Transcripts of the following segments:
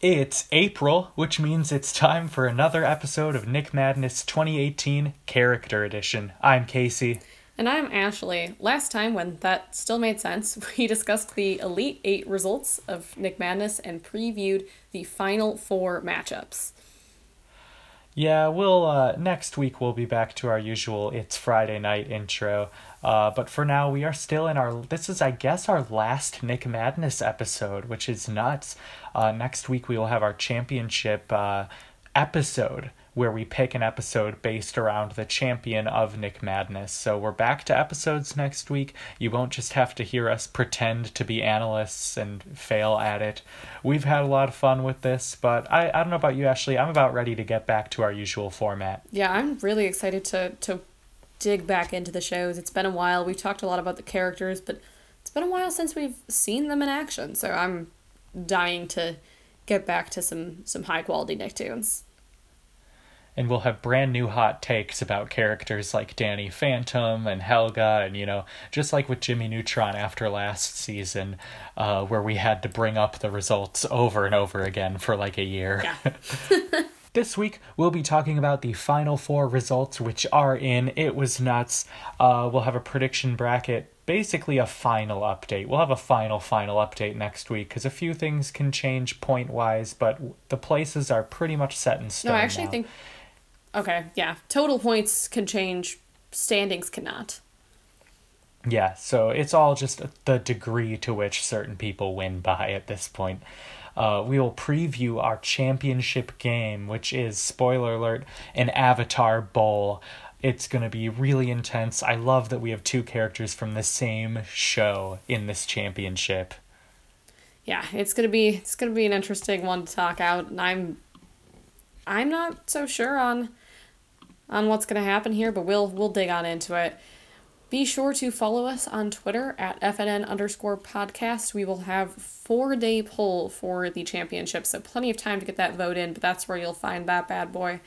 It's April, which means it's time for another episode of Nick Madness 2018 Character Edition. I'm Casey. And I'm Ashli. Last time, when that still made sense, we discussed the Elite Eight results of Nick Madness and previewed the final four matchups. Yeah, we'll uh, next week we'll be back to our usual It's Friday night intro. Uh, but for now, we are still in our. This is, I guess, our last Nick Madness episode, which is nuts. Uh, next week we will have our championship uh, episode where we pick an episode based around the champion of Nick Madness. So we're back to episodes next week. You won't just have to hear us pretend to be analysts and fail at it. We've had a lot of fun with this, but I, I don't know about you, Ashli. I'm about ready to get back to our usual format. Yeah, I'm really excited to to dig back into the shows. It's been a while. We've talked a lot about the characters, but it's been a while since we've seen them in action. So I'm dying to get back to some some high quality Nicktoons. And we'll have brand new hot takes about characters like Danny Phantom and Helga, and you know, just like with Jimmy Neutron after last season, uh, where we had to bring up the results over and over again for like a year. Yeah. This week, we'll be talking about the final four results, which are in It Was Nuts. Uh, we'll have a prediction bracket, basically a final update. We'll have a final, final update next week because a few things can change point wise, but the places are pretty much set in stone. No, I actually now. think. Okay, yeah. Total points can change, standings cannot. Yeah, so it's all just the degree to which certain people win by at this point uh, we will preview our championship game, which is, spoiler alert, an Avatar Bowl. It's going to be really intense. I love that we have two characters from the same show in this championship. Yeah, it's gonna be it's gonna be an interesting one to talk out, and I'm I'm not so sure on on what's gonna happen here, but we'll we'll dig on into it. Be sure to follow us on Twitter at FNN underscore podcast. We will have four day poll for the championship, so plenty of time to get that vote in, but that's where you'll find that bad boy.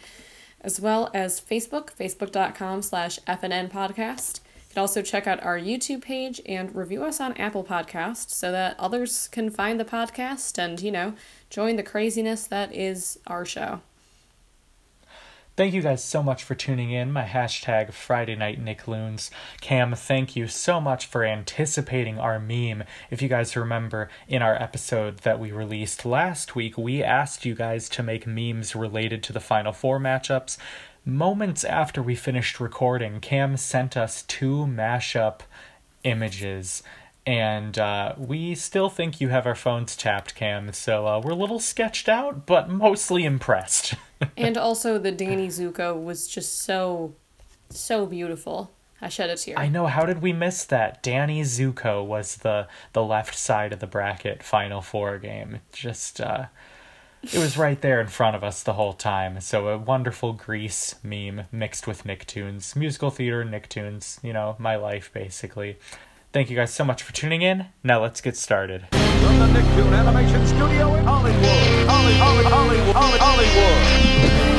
As well as Facebook, facebook.com slash FNN podcast. You can also check out our YouTube page and review us on Apple Podcasts so that others can find the podcast and, you know, join the craziness that is our show. Thank you guys so much for tuning in. My hashtag Friday Night Nicktoons. Cam, thank you so much for anticipating our meme. If you guys remember, in our episode that we released last week, we asked you guys to make memes related to the Final Four matchups. Moments after we finished recording, Cam sent us two mashup images and uh, we still think you have our phones tapped, Cam. So uh, we're a little sketched out, but mostly impressed. and also, the Danny Zuko was just so, so beautiful. I shed a tear. I know. How did we miss that? Danny Zuko was the the left side of the bracket Final Four game. Just. Uh, it was right there in front of us the whole time. So a wonderful Grease meme mixed with Nicktoons, musical theater Nicktoons. You know, my life basically. Thank you guys so much for tuning in. Now let's get started. From the Nicktoon Animation Studio in Hollywood, Hollywood, Hollywood, Hollywood. Hollywood.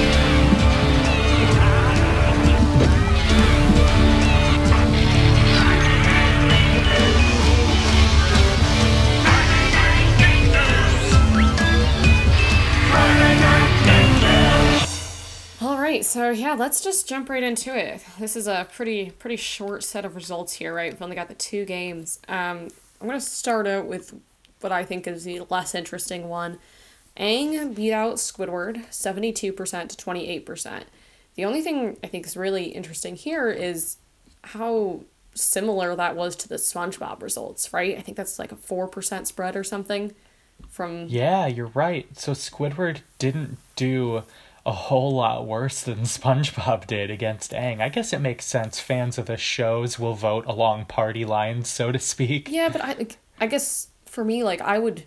Right, so yeah, let's just jump right into it. This is a pretty pretty short set of results here, right? We've only got the two games. Um, I'm gonna start out with what I think is the less interesting one. Aang beat out Squidward 72% to 28%. The only thing I think is really interesting here is how similar that was to the SpongeBob results, right? I think that's like a 4% spread or something from Yeah, you're right. So Squidward didn't do a whole lot worse than SpongeBob did against Aang. I guess it makes sense. Fans of the shows will vote along party lines, so to speak. Yeah, but I I guess for me, like I would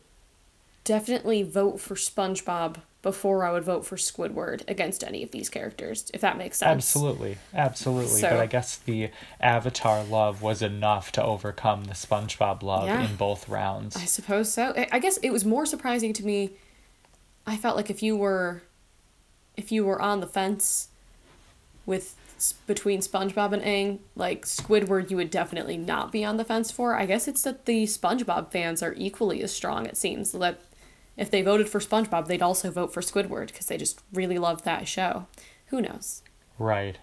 definitely vote for SpongeBob before I would vote for Squidward against any of these characters, if that makes sense. Absolutely, absolutely. So, but I guess the Avatar love was enough to overcome the SpongeBob love yeah, in both rounds. I suppose so. I guess it was more surprising to me. I felt like if you were if you were on the fence with between SpongeBob and Aang, like Squidward, you would definitely not be on the fence for. I guess it's that the SpongeBob fans are equally as strong. It seems that if they voted for SpongeBob, they'd also vote for Squidward because they just really love that show. Who knows? Right.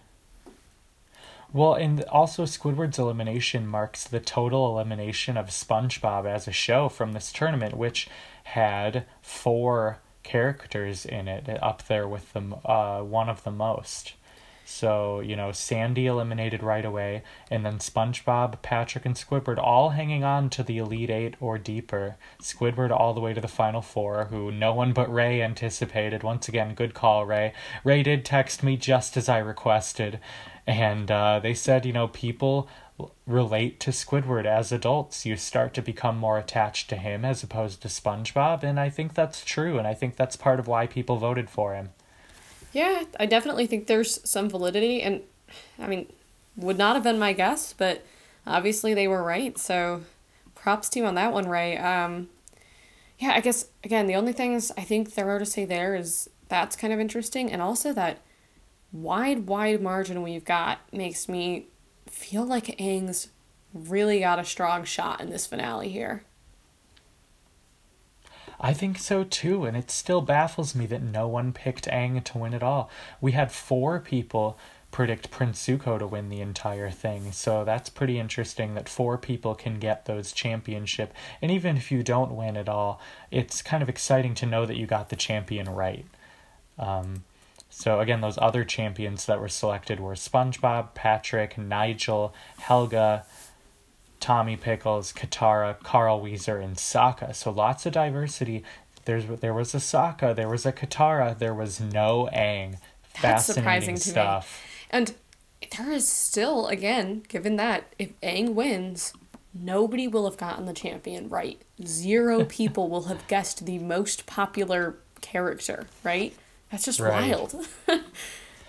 Well, and also Squidward's elimination marks the total elimination of SpongeBob as a show from this tournament, which had four characters in it, up there with the uh, one of the most. So, you know, Sandy eliminated right away, and then SpongeBob, Patrick, and Squidward all hanging on to the Elite Eight or deeper. Squidward all the way to the Final Four, who no one but Ray anticipated. Once again, good call, Ray. Ray did text me just as I requested, and uh, they said, you know, people relate to Squidward as adults. You start to become more attached to him as opposed to SpongeBob, and I think that's true, and I think that's part of why people voted for him. Yeah, I definitely think there's some validity, and I mean, would not have been my guess, but obviously they were right. So, props to you on that one, Ray. Um, yeah, I guess again the only things I think there are to say there is that's kind of interesting, and also that wide, wide margin we've got makes me feel like Aang's really got a strong shot in this finale here. I think so too, and it still baffles me that no one picked Aang to win at all. We had four people predict Prince Zuko to win the entire thing, so that's pretty interesting that four people can get those championship. And even if you don't win at all, it's kind of exciting to know that you got the champion right. Um, so again, those other champions that were selected were SpongeBob, Patrick, Nigel, Helga, Tommy Pickles, Katara, Carl Weezer, and Sokka. So lots of diversity. There's there was a Sokka, there was a Katara, there was no Aang. That's surprising to stuff. me. And there is still, again, given that if Aang wins, nobody will have gotten the champion right. Zero people will have guessed the most popular character, right? That's just right. wild. um,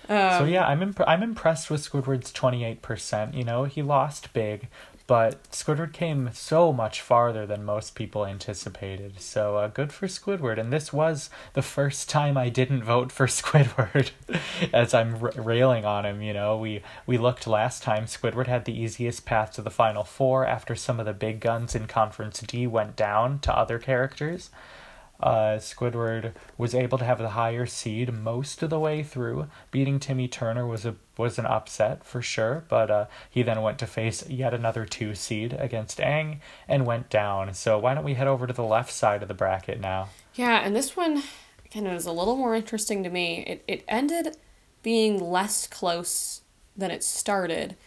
so yeah, I'm imp- I'm impressed with Squidward's 28%. You know, he lost big, but Squidward came so much farther than most people anticipated. So uh, good for Squidward. And this was the first time I didn't vote for Squidward, as I'm r- railing on him. You know, we we looked last time. Squidward had the easiest path to the final four after some of the big guns in Conference D went down to other characters uh, Squidward was able to have the higher seed most of the way through. Beating Timmy Turner was a was an upset for sure, but uh, he then went to face yet another two seed against Aang and went down. So why don't we head over to the left side of the bracket now? Yeah, and this one kind of is a little more interesting to me. It it ended being less close than it started,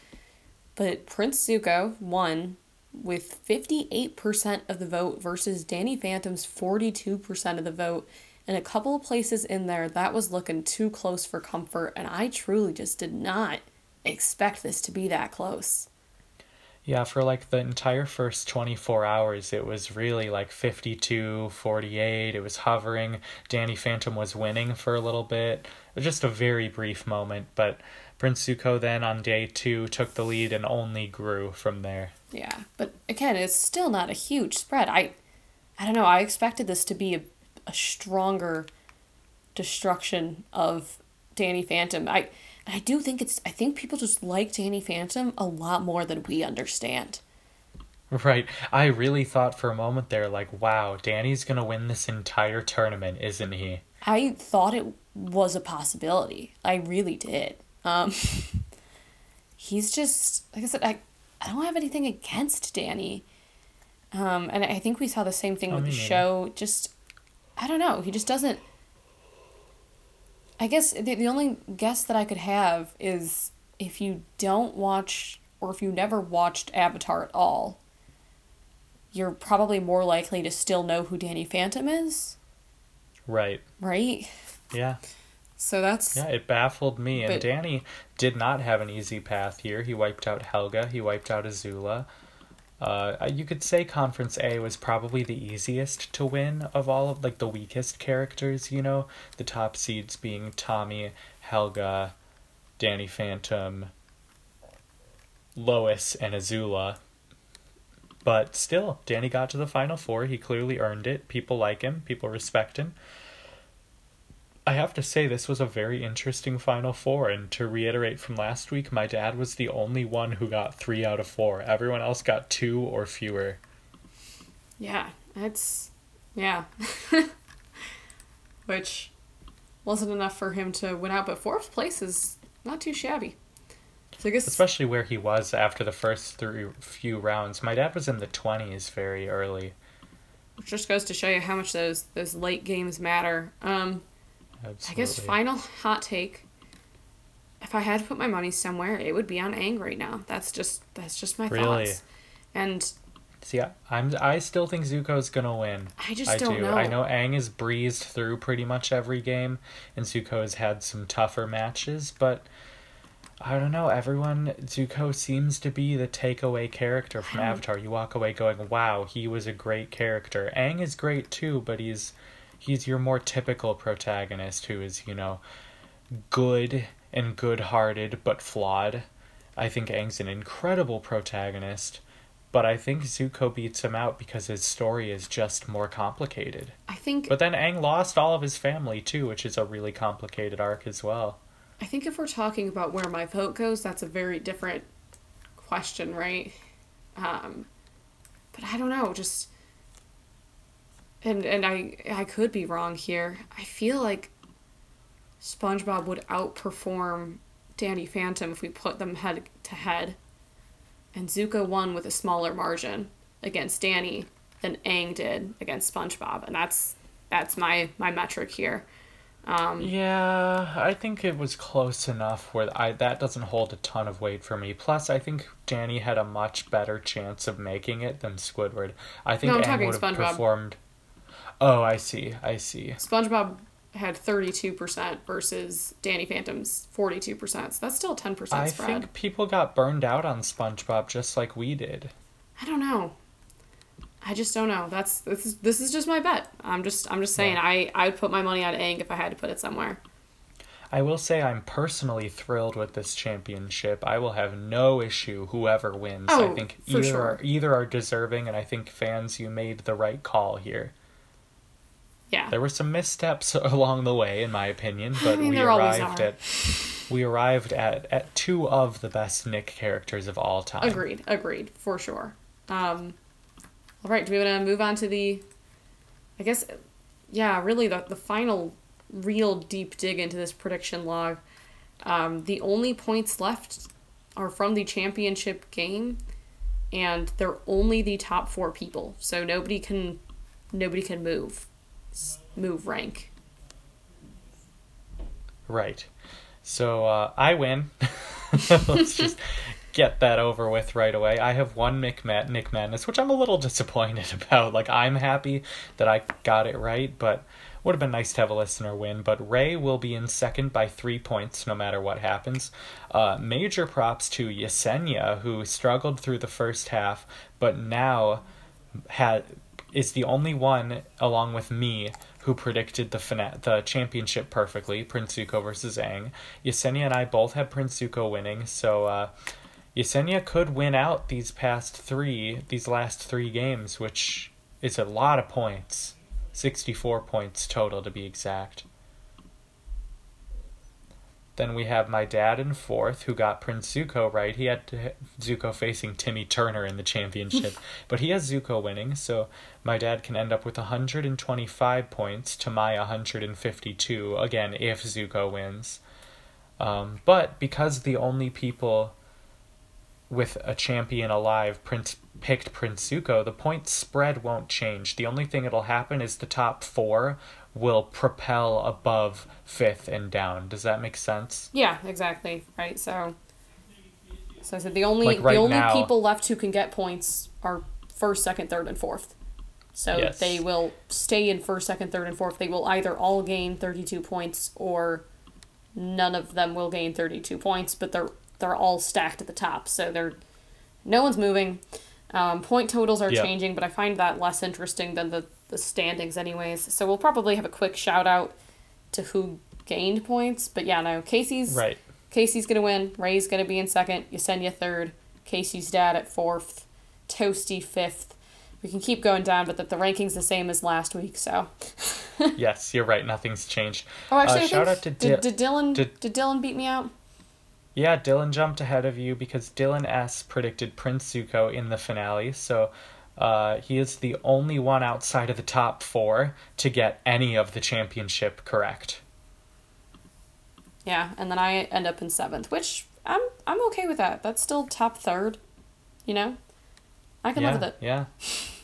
but Prince Zuko won with 58% of the vote versus Danny Phantom's 42% of the vote. And a couple of places in there, that was looking too close for comfort. And I truly just did not expect this to be that close. Yeah, for like the entire first 24 hours, it was really like 52 48. It was hovering. Danny Phantom was winning for a little bit. It was just a very brief moment, but Prince Zuko then on day two took the lead and only grew from there. Yeah, but again, it's still not a huge spread. I, I don't know. I expected this to be a, a stronger destruction of Danny Phantom. I, I do think it's. I think people just like Danny Phantom a lot more than we understand. Right. I really thought for a moment there, like, wow, Danny's gonna win this entire tournament, isn't he? I thought it was a possibility. I really did. Um, he's just like I said. I I don't have anything against Danny. Um, and I think we saw the same thing oh, with the show. Just I don't know. He just doesn't. I guess the the only guess that I could have is if you don't watch or if you never watched Avatar at all, you're probably more likely to still know who Danny Phantom is. Right. Right? Yeah. So that's yeah. It baffled me, and Danny did not have an easy path here. He wiped out Helga. He wiped out Azula. Uh, you could say Conference A was probably the easiest to win of all of like the weakest characters. You know, the top seeds being Tommy, Helga, Danny Phantom, Lois, and Azula. But still, Danny got to the final four. He clearly earned it. People like him. People respect him. I have to say, this was a very interesting Final Four, and to reiterate from last week, my dad was the only one who got three out of four. Everyone else got two or fewer. Yeah, it's. Yeah. which wasn't enough for him to win out. But fourth place is not too shabby. So I guess especially where he was after the first three few rounds. My dad was in the twenties very early. Which just goes to show you how much those those late games matter. Um, Absolutely. I guess final hot take. If I had to put my money somewhere, it would be on Aang right now. That's just that's just my really? thoughts. And See, I'm I still think Zuko's gonna win. I just I don't do. know. I know Aang has breezed through pretty much every game, and Zuko has had some tougher matches, but I don't know. Everyone Zuko seems to be the takeaway character from Avatar. You walk away going, "Wow, he was a great character." Aang is great too, but he's he's your more typical protagonist who is you know good and good-hearted but flawed. I think Aang's an incredible protagonist but I think Zuko beats him out because his story is just more complicated. I think. But then Aang lost all of his family too, which is a really complicated arc as well. I think if we're talking about where my vote goes, that's a very different question, right? Um, but I don't know, just and and I I could be wrong here. I feel like SpongeBob would outperform Danny Phantom if we put them head to head and Zuko won with a smaller margin against Danny than Aang did against SpongeBob, and that's that's my my metric here. Um, yeah, I think it was close enough where I that doesn't hold a ton of weight for me. Plus, I think Danny had a much better chance of making it than Squidward. I think no, Aang would have SpongeBob. performed. Oh, I see. I see. SpongeBob had 32% versus Danny Phantom's 42%. So that's still 10% spread. I think people got burned out on SpongeBob just like we did. I don't know. I just don't know. That's this is this is just my bet. I'm just I'm just saying yeah. I I would put my money on Aang if I had to put it somewhere. I will say I'm personally thrilled with this championship. I will have no issue whoever wins. Oh, I think either sure. are, either are deserving and I think fans you made the right call here. Yeah. There were some missteps along the way, in my opinion, but I mean, we arrived at we arrived at at two of the best Nick characters of all time. Agreed. Agreed. For sure. Um, all right. Do we want to move on to the? I guess, yeah. Really, the the final real deep dig into this prediction log. Um, the only points left are from the championship game, and they're only the top four people. So nobody can nobody can move move rank. Right. So uh, I win. Let's just get that over with right away. I have one Nick, Mad- Nick Madness, which I'm a little disappointed about. Like, I'm happy that I got it right, but would have been nice to have a listener win. But Ray will be in second by three points no matter what happens. Uh, major props to Yesenia, who struggled through the first half, but now had is the only one, along with me, who predicted the fina- the championship perfectly. Prince Zuko versus Aang. Yesenia and I both had Prince Zuko winning, so uh, Yesenia could win out these past three, these last three games, which is a lot of points. 64 points total to be exact. Then we have my dad in fourth, who got Prince Zuko right. He had Zuko facing Timmy Turner in the championship, but he has Zuko winning, so my dad can end up with 125 points to my 152, again, if Zuko wins. Um, but because the only people with a champion alive Prince picked Prince Zuko, the point spread won't change. The only thing that'll happen is the top four will propel above fifth and down. Does that make sense? Yeah, exactly. Right. So, so I said the only like right the only now, people left who can get points are first, second, third, and fourth. So yes. they will stay in first, second, third, and fourth. They will either all gain thirty two points or none of them will gain thirty two points, but they're they're all stacked at the top. So they're no one's moving. Um, point totals are yep. changing, but I find that less interesting than the the standings anyways. So we'll probably have a quick shout out to who gained points. But yeah, no, Casey's right. Casey's gonna win. Ray's gonna be in second. Yesenia third. Casey's dad at fourth. Toasty fifth. We can keep going down, but the, the ranking's the same as last week. So. yes, you're right. Nothing's changed. Oh, actually, uh, shout out to did, did Dylan. Did, did Dylan beat me out? Yeah, Dylan jumped ahead of you because Dylan S predicted Prince Zuko in the finale. So Uh, he is the only one outside of the top four to get any of the championship correct. Yeah, and then I end up in seventh, which I'm I'm okay with that. That's still top third, you know. I can yeah, live with it. Yeah.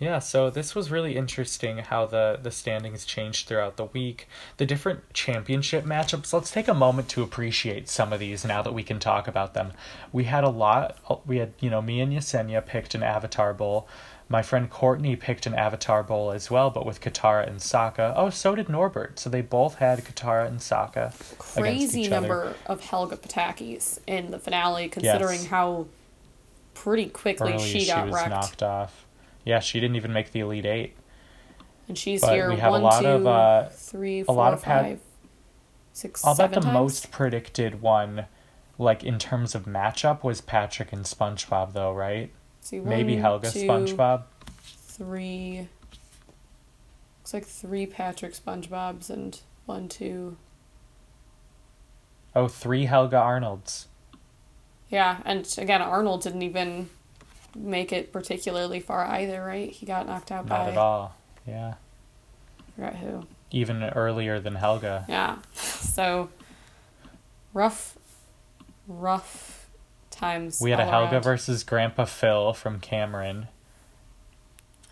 Yeah, so this was really interesting how the, the standings changed throughout the week. The different championship matchups, let's take a moment to appreciate some of these now that we can talk about them. We had a lot, we had, you know, me and Yesenia picked an Avatar Bowl. My friend Courtney picked an Avatar Bowl as well, but with Katara and Sokka. Oh, so did Norbert. So they both had Katara and Sokka. Crazy number other. of Helga Patakis in the finale, considering Yes. how pretty quickly Early she she got was wrecked. knocked off. Yeah, she didn't even make the Elite Eight. And she's But here we have a lot two, of, uh, three, a lot of had- five, six, I'll bet the times? most predicted one, like in terms of matchup, was Patrick and SpongeBob, though, right? See, Maybe Helga two, SpongeBob. Three. Looks like three Patrick SpongeBob's and one, two. Oh, three Helga Arnolds. Yeah, and again, Arnold didn't even make it particularly far either, right? He got knocked out Not by at all. Yeah. I forgot who. Even earlier than Helga. Yeah. So rough, rough times. We had a Helga around. versus Grandpa Phil from Cameron.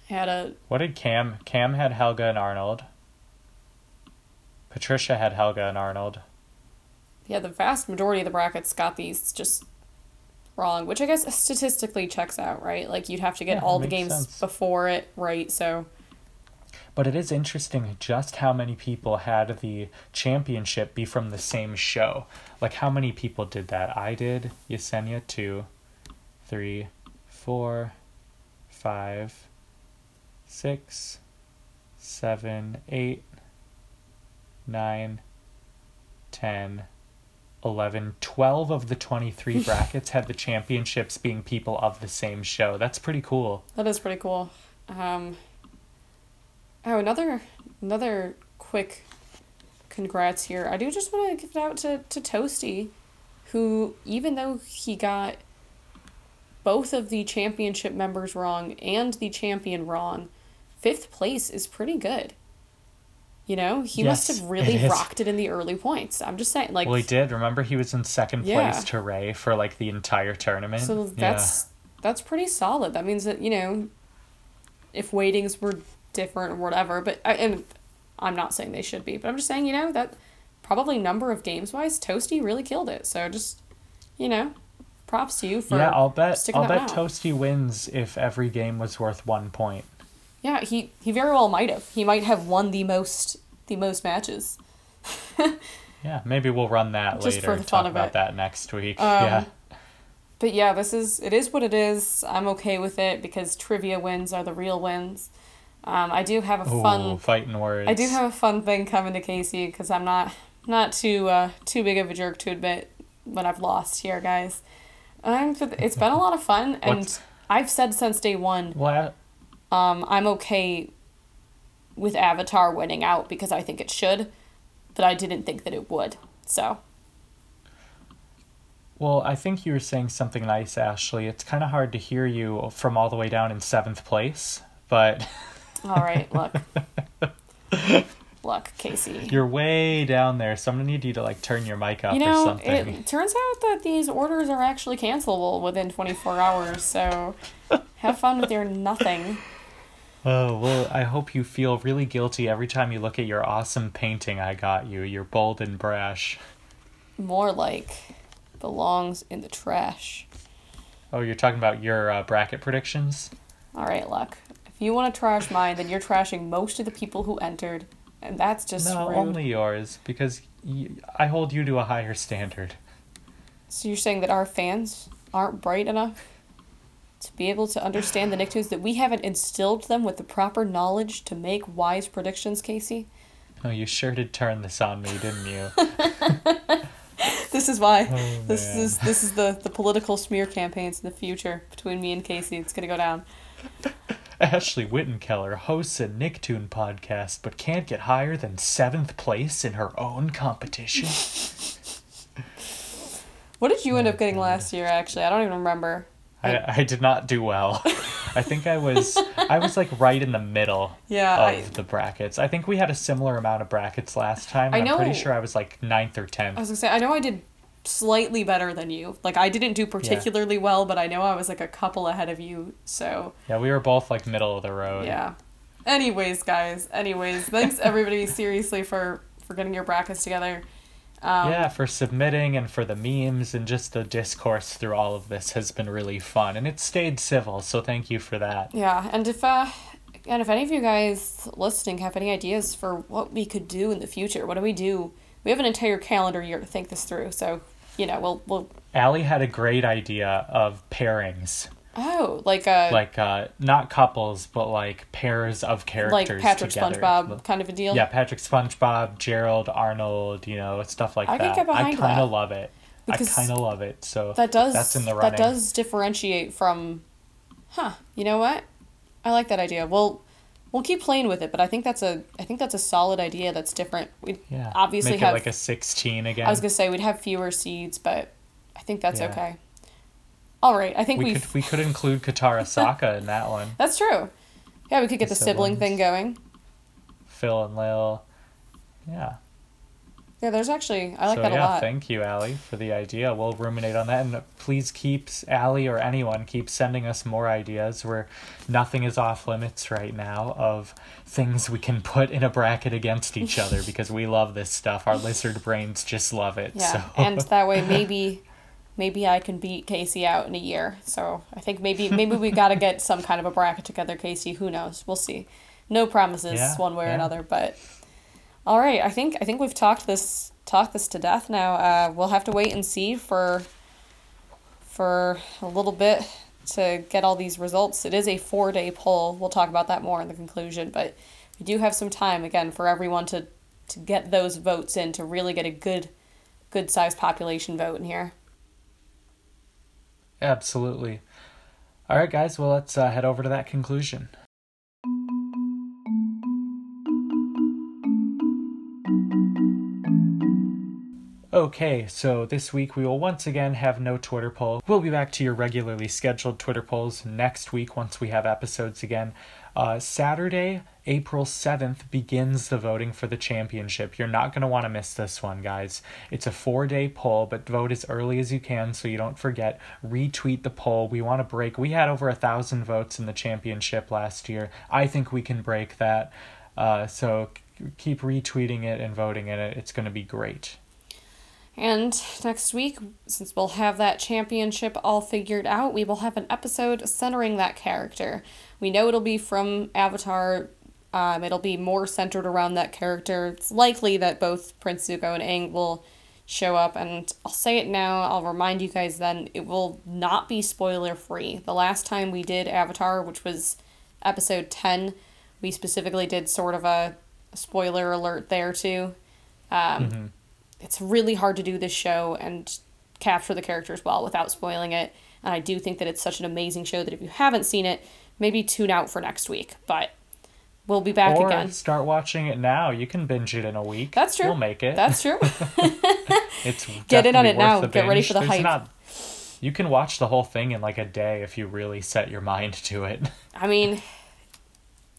Had a What did Cam? Cam had Helga and Arnold. Patricia had Helga and Arnold. yeah. The vast majority of the brackets got these just wrong, which I guess statistically checks out, right? Like you'd have to get Yeah, all the games sense. before it, right? So But it is interesting just how many people had the championship be from the same show. Like how many people did that? I did, Yesenia two, three, four, five, six, seven, eight, nine, ten, eleven, twelve of the 23 brackets had the championships being people of the same show. That's pretty cool. That is pretty cool. Um, oh, another another quick congrats here. I do just want to give it out to, to Toasty, who even though he got both of the championship members wrong and the champion wrong, fifth place is pretty good. You know, he must have really rocked it in the early points. I'm just saying, like, well, he did. Remember, he was in second Yeah. place to Ray for like the entire tournament. So that's that's pretty solid. That means that you know, if weightings were different or whatever, but I, and I'm not saying they should be, but I'm just saying you know that probably number of games wise, Toasty really killed it. So just you know, props to you for yeah. I'll bet. I'll bet out. Toasty wins if every game was worth one point. Yeah. He he very well might have. He might have won the most the most matches. Yeah, maybe we'll run that Just later for the fun talk of about it. that next week. Um, yeah. But yeah, this is it is what it is. I'm okay with it because trivia wins are the real wins. Um, I do have a Ooh, fun fighting words. I do have a fun thing coming to Casey because I'm not not too uh, too big of a jerk to admit when I've lost here, guys. Um, but it's been a lot of fun, and I've said since day one, Well, um, I'm okay with Avatar winning out because I think it should, but I didn't think that it would. So well, I think you were saying something nice, Ashli. It's kind of hard to hear you from all the way down in seventh place, but all right, look, look, Casey. you're way down there, so I'm gonna need you to like turn your mic up You or know, something. it turns out that these orders are actually cancelable within 24 hours, so have fun with your nothing. Oh, well, I hope you feel really guilty every time you look at your awesome painting I got you. You're bold and brash. More like belongs in the trash. Oh, you're talking about your uh, bracket predictions? All right, Luck. If you want to trash mine, then you're trashing most of the people who entered, and that's just no, rude. only yours, because y- I hold you to a higher standard. So you're saying that our fans aren't bright enough to be able to understand the Nicktoons that we haven't instilled them with the proper knowledge to make wise predictions, Casey? Oh, you sure did turn this on me, didn't you? This is why. Oh, this man. is this is the the political smear campaigns in the future between me and Casey. It's gonna go down. Ashli Wittenkeller hosts a Nicktoon podcast but can't get higher than seventh place in her own competition. What did you end up oh, getting last year? Actually, I don't even remember. I, I did not do well. I think I was I was like right in the middle Yeah, of I- the brackets. I think we had a similar amount of brackets last time. I and I'm pretty sure I was like ninth or tenth. I was gonna say I know I did slightly better than you. Like I didn't do particularly well, but I know I was like a couple ahead of you. So Yeah, we were both like middle of the road. yeah. Anyways, guys. Anyways, thanks everybody seriously for for getting your brackets together. Um, yeah, for submitting and for the memes and just the discourse through all of this has been really fun and it stayed civil, so thank you for that. Yeah, and if uh and if any of you guys listening have any ideas for what we could do in the future, what do we do? We have an entire calendar year to think this through, so you know, we'll we'll Allie had a great idea of pairings. Oh, like uh like, uh not couples, but like pairs of characters Like Patrick together. SpongeBob kind of a deal. Yeah, Patrick SpongeBob, Gerald, Arnold, you know, stuff like I that. get behind I kind that. of love it. Because I kind of love it. So That does that's in the running. that does differentiate from huh, you know what? I like that idea. We'll we'll keep playing with it, but I think that's a I think that's a solid idea that's different. We yeah. obviously Make have like a 16 again. I was gonna say we'd have fewer seeds, but I think that's Yeah. okay. All right, I think we could we could include Katara Sokka in that one. That's true. Yeah, we could get The the sibling thing going. Phil and Lil. Yeah. Yeah, there's actually I like so that yeah, a lot. thank you, Allie, for the idea. We'll ruminate on that, and please keep Allie or anyone keep sending us more ideas. Where nothing is off limits right now of things we can put in a bracket against each other because we love this stuff. Our lizard brains just love it. yeah, so. and that way maybe maybe I can beat Casey out in a year. So I think maybe maybe we got to get some kind of a bracket together, Casey. Who knows? We'll see. No promises Yeah, one way or another, but all right. I think I think we've talked this talked this to death. Now uh, we'll have to wait and see for for a little bit to get all these results. It is a four day poll. We'll talk about that more in the conclusion, but we do have some time again for everyone to to get those votes in to really get a good good sized population vote in here. Absolutely. All right, guys. Well, let's uh, head over to that conclusion. Okay, so this week we will once again have no Twitter poll. We'll be back to your regularly scheduled Twitter polls next week once we have episodes again. Uh, Saturday, April 7th, begins the voting for the championship. You're not going to want to miss this one, guys. It's a four day poll, but vote as early as you can so you don't forget. Retweet the poll. We want to break. We had over a thousand votes in the championship last year. I think we can break that. Uh, so keep retweeting it and voting in it. It's going to be great. And next week, since we'll have that championship all figured out, we will have an episode centering that character. We know it'll be from Avatar. Um, it'll be more centered around that character. It's likely that both Prince Zuko and Aang will show up, and I'll say it now. I'll remind you guys then. It will not be spoiler free. The last time we did Avatar, which was episode ten, we specifically did sort of a, spoiler alert there too. Um, It's really hard to do this show and capture the characters well without spoiling it. And I do think that it's such an amazing show that if you haven't seen it, maybe tune out for next week. But we'll be back or again. start watching it now. You can binge it in a week. That's true. We'll make it. That's true. It's Get in on it now. Get ready for the There's hype. Not, you can watch the whole thing in like a day if you really set your mind to it. I mean,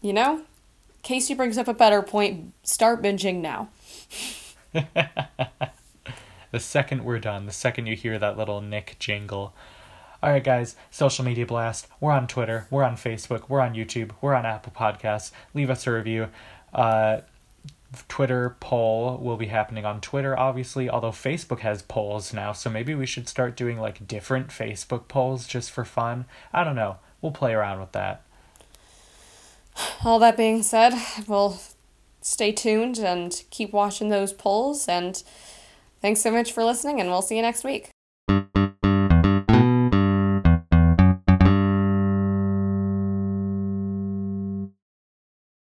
you know, Casey brings up a better point. Start binging now. The second we're done, the second you hear that little Nick jingle. All right, guys, social media blast. We're on Twitter, we're on Facebook, we're on YouTube, we're on Apple Podcasts. Leave us a review. Uh, Twitter poll will be happening on Twitter, obviously, although Facebook has polls now, so maybe we should start doing like different Facebook polls just for fun. I don't know. We'll play around with that. All that being said, we'll stay tuned and keep watching those polls. And thanks so much for listening, and we'll see you next week.